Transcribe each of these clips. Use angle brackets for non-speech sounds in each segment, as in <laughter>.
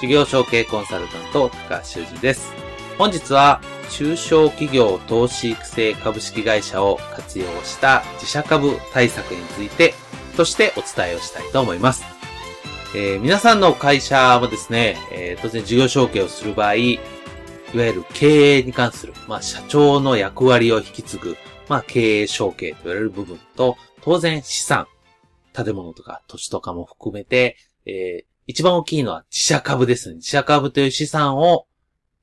事業承継コンサルタント、高橋修司です。本日は、中小企業投資育成株式会社を活用した自社株対策について、としてお伝えをしたいと思います。えー、皆さんの会社はですね、えー、当然事業承継をする場合、いわゆる経営に関する、まあ、社長の役割を引き継ぐ、まあ、経営承継と言われる部分と、当然資産、建物とか土地とかも含めて、えー、一番大きいのは自社株ですね。自社株という資産を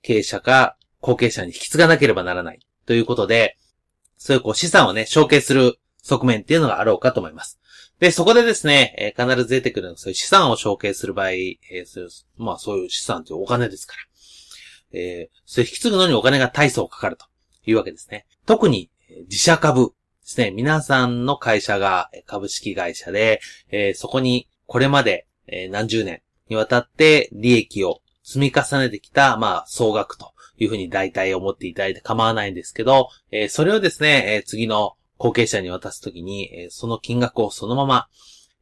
経営者か後継者に引き継がなければならないということで、そういうこう資産をね、承継する側面っていうのがあろうかと思います。で、そこでですね、えー、必ず出てくるのは、そういう資産を承継する場合、えー、そういうまあそういう資産というお金ですから、えー、それ引き継ぐのにお金が大層かかるというわけですね。特に、自社株ですね。皆さんの会社が株式会社で、えー、そこにこれまでえ何十年にわたって利益を積み重ねてきた、まあ、総額というふうに大体思っていただいて構わないんですけど、えそれをですね、え次の後継者に渡すときに、えその金額をそのまま、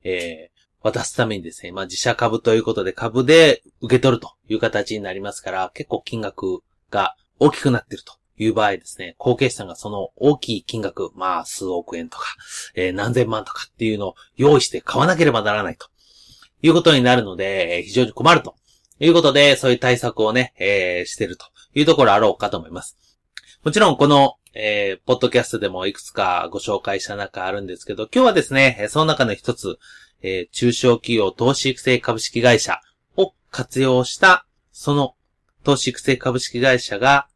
え渡すためにですね、まあ自社株ということで株で受け取るという形になりますから、結構金額が大きくなっているという場合ですね、後継者さんがその大きい金額、まあ数億円とか、えー、何千万とかっていうのを用意して買わなければならないと。いうことになるので、非常に困るということで、そういう対策をね、えー、してるというところあろうかと思います。もちろんこの、えー、ポッドキャストでもいくつかご紹介した中あるんですけど、今日はですね、その中の一つ、えー、中小企業投資育成株式会社を活用した、その投資育成株式会社が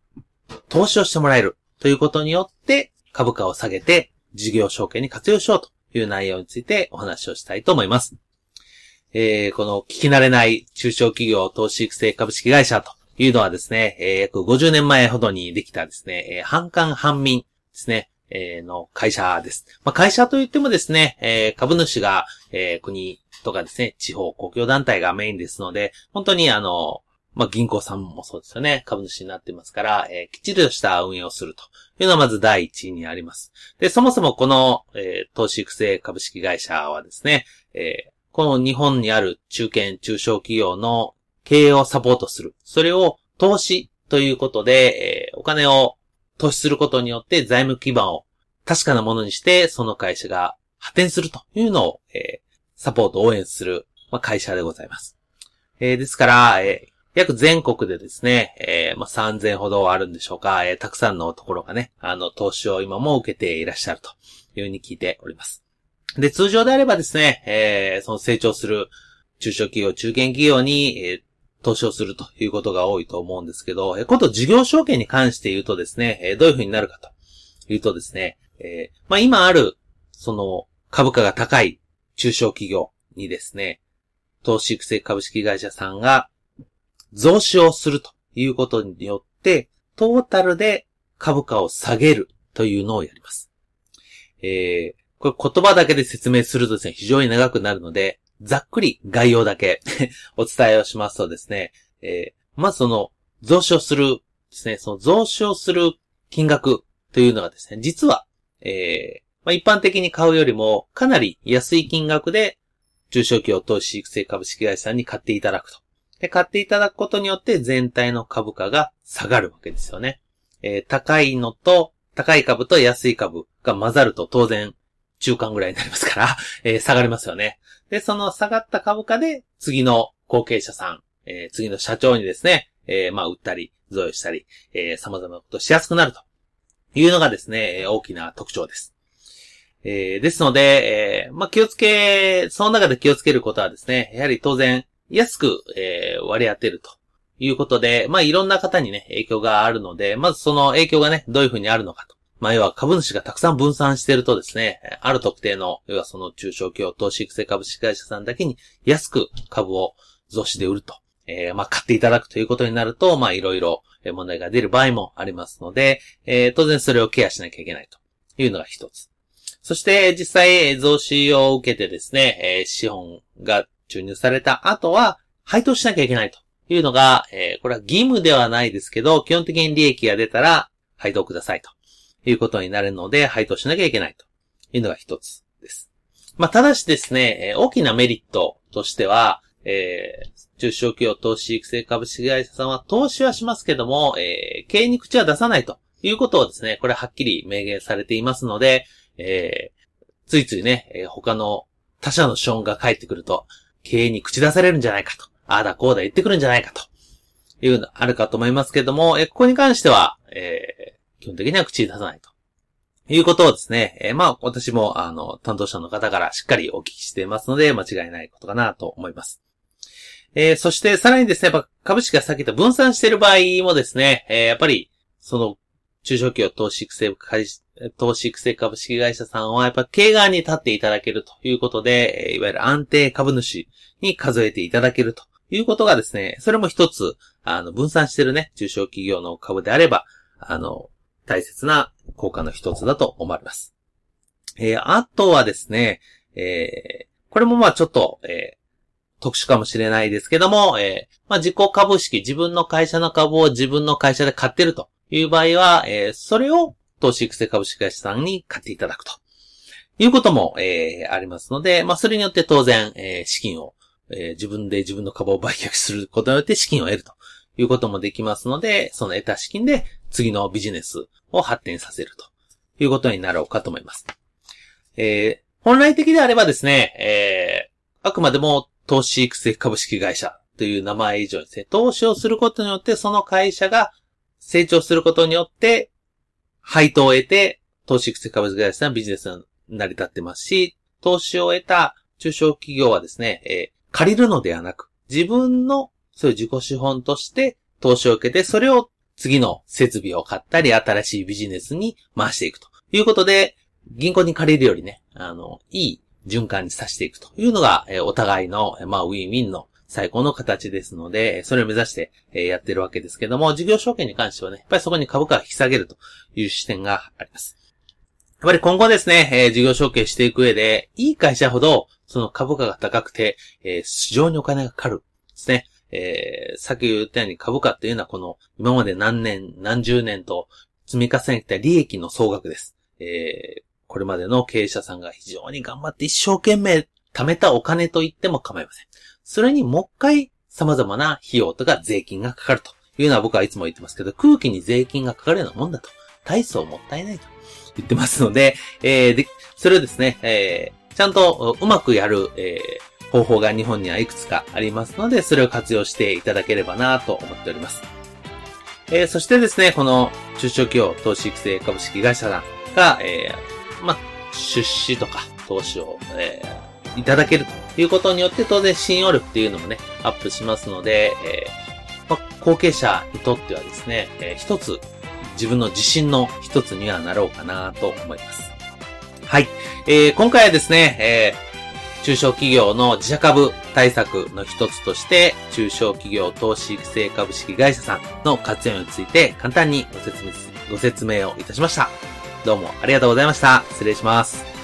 投資をしてもらえるということによって株価を下げて事業承継に活用しようという内容についてお話をしたいと思います。えー、この聞き慣れない中小企業投資育成株式会社というのはですね、えー、約50年前ほどにできたですね、えー、半官半民ですね、えー、の会社です。まあ、会社といってもですね、えー、株主が、えー、国とかですね、地方公共団体がメインですので、本当にあの、まあ、銀行さんもそうですよね。株主になってますから、えー、きっちりとした運営をするというのはまず第一にあります。で、そもそもこの、えー、投資育成株式会社はですね、えー、この日本にある中堅中小企業の経営をサポートする。それを投資ということで、えー、お金を投資することによって財務基盤を確かなものにして、その会社が発展するというのを、えー、サポート応援する、会社でございます。えー、ですから、えー、約全国でですね、えー、まあ、3000ほどあるんでしょうか、えー、たくさんのところがね、あの、投資を今も受けていらっしゃるというふうに聞いております。で、通常であればですね、えー、その成長する中小企業、中堅企業に、えー、投資をするということが多いと思うんですけど、えー、こと事業承継に関して言うとですね、えー、どういうふうになるかというとですね、えー、まあ今ある、その株価が高い中小企業にですね、投資育成株式会社さんが増資をするということによって、トータルで株価を下げるというのをやります。えー、これ言葉だけで説明するとですね、非常に長くなるので、ざっくり概要だけ <laughs> お伝えをしますとですね、えー、まずその増資をするですね、その増資をする金額というのがですね、実は、えー、まあ、一般的に買うよりもかなり安い金額で中小企業投資育成株式会社に買っていただくと。で、買っていただくことによって全体の株価が下がるわけですよね。えー、高いのと、高い株と安い株が混ざると当然中間ぐらいになりますから、<laughs> えー、下がりますよね。で、その下がった株価で、次の後継者さん、えー、次の社長にですね、えー、まあ、売ったり、贈与したり、えー、様々なことしやすくなるというのがですね、大きな特徴です。えー、ですので、えー、まあ、気をつけ、その中で気をつけることはですね、やはり当然、安く、えー、割り当てるということで、まあ、いろんな方にね、影響があるので、まずその影響がね、どういうふうにあるのかと。まあ、要は株主がたくさん分散してるとですね、ある特定の、要はその中小企業投資育成株式会社さんだけに安く株を増資で売ると。えー、まあ、買っていただくということになると、まあ、いろいろ問題が出る場合もありますので、えー、当然それをケアしなきゃいけないというのが一つ。そして、実際、増資を受けてですね、えー、資本が注入された後は、配当しなきゃいけないというのが、えー、これは義務ではないですけど、基本的に利益が出たら、配当くださいということになるので、配当しなきゃいけないと。いうのが一つです。まあ、ただしですね、大きなメリットとしては、えー、中小企業投資育成株式会社さんは投資はしますけども、えー、経営に口は出さないということをですね、これはっきり明言されていますので、えー、ついついね、他の他社の資本が返ってくると、経営に口出されるんじゃないかと、ああだこうだ言ってくるんじゃないかと、いうのあるかと思いますけども、えー、ここに関しては、え、基本的には口に出さないと。いうことをですね、えー、まあ、私も、あの、担当者の方からしっかりお聞きしていますので、間違いないことかなと思います。えー、そしてさらにですね、やっぱ株式がさっき言った分散している場合もですね、えー、やっぱり、その、中小企業投資育成投資育成株式会社さんは、やっぱ経営側に立っていただけるということで、えいわゆる安定株主に数えていただけるということがですね、それも一つ、あの、分散してるね、中小企業の株であれば、あの、大切な効果の一つだと思われます。えー、あとはですね、えー、これもまあちょっと、え特殊かもしれないですけども、え、まあ、自己株式、自分の会社の株を自分の会社で買ってるという場合は、え、それを投資育成株式会社さんに買っていただくということも、え、ありますので、まあ、それによって当然、え、資金を、え、自分で自分の株を売却することによって資金を得るということもできますので、その得た資金で次のビジネスを発展させるということになろうかと思います。えー、本来的であればですね、えー、あくまでも投資育成株式会社という名前以上にですね、投資をすることによって、その会社が成長することによって、配当を得て、投資育成株式会社のビジネスに成り立ってますし、投資を得た中小企業はですね、えー、借りるのではなく、自分のそういう自己資本として投資を受けて、それを次の設備を買ったり、新しいビジネスに回していくということで、銀行に借りるよりね、あの、いい循環にさせていくというのが、えお互いの、まあ、ウィンウィンの最高の形ですので、それを目指してやってるわけですけども、事業証券に関してはね、やっぱりそこに株価を引き下げるという視点があります。やっぱり今後ですね、え、事業承継していく上で、いい会社ほど、その株価が高くて、え、市場にお金がかかる。ですね。えー、さっき言ったように株価っていうのはこの、今まで何年、何十年と積み重ねてきた利益の総額です。えー、これまでの経営者さんが非常に頑張って一生懸命貯めたお金と言っても構いません。それにもう一回様々な費用とか税金がかかるというのは僕はいつも言ってますけど、空気に税金がかかるようなもんだと。大層もったいないと言ってますので、えー、で、それをですね、えー、ちゃんとうまくやる、えー、方法が日本にはいくつかありますので、それを活用していただければなと思っております。えー、そしてですね、この中小企業投資育成株式会社さんが、えー、ま、出資とか投資を、えー、いただけるということによって当然信用力っていうのもね、アップしますので、えー、ま、後継者にとってはですね、えー、一つ自分の自信の一つにはなろうかなと思います。はい。えー、今回はですね、えー、中小企業の自社株対策の一つとして、中小企業投資育成株式会社さんの活用について簡単にご説明、ご説明をいたしました。どうもありがとうございました。失礼します。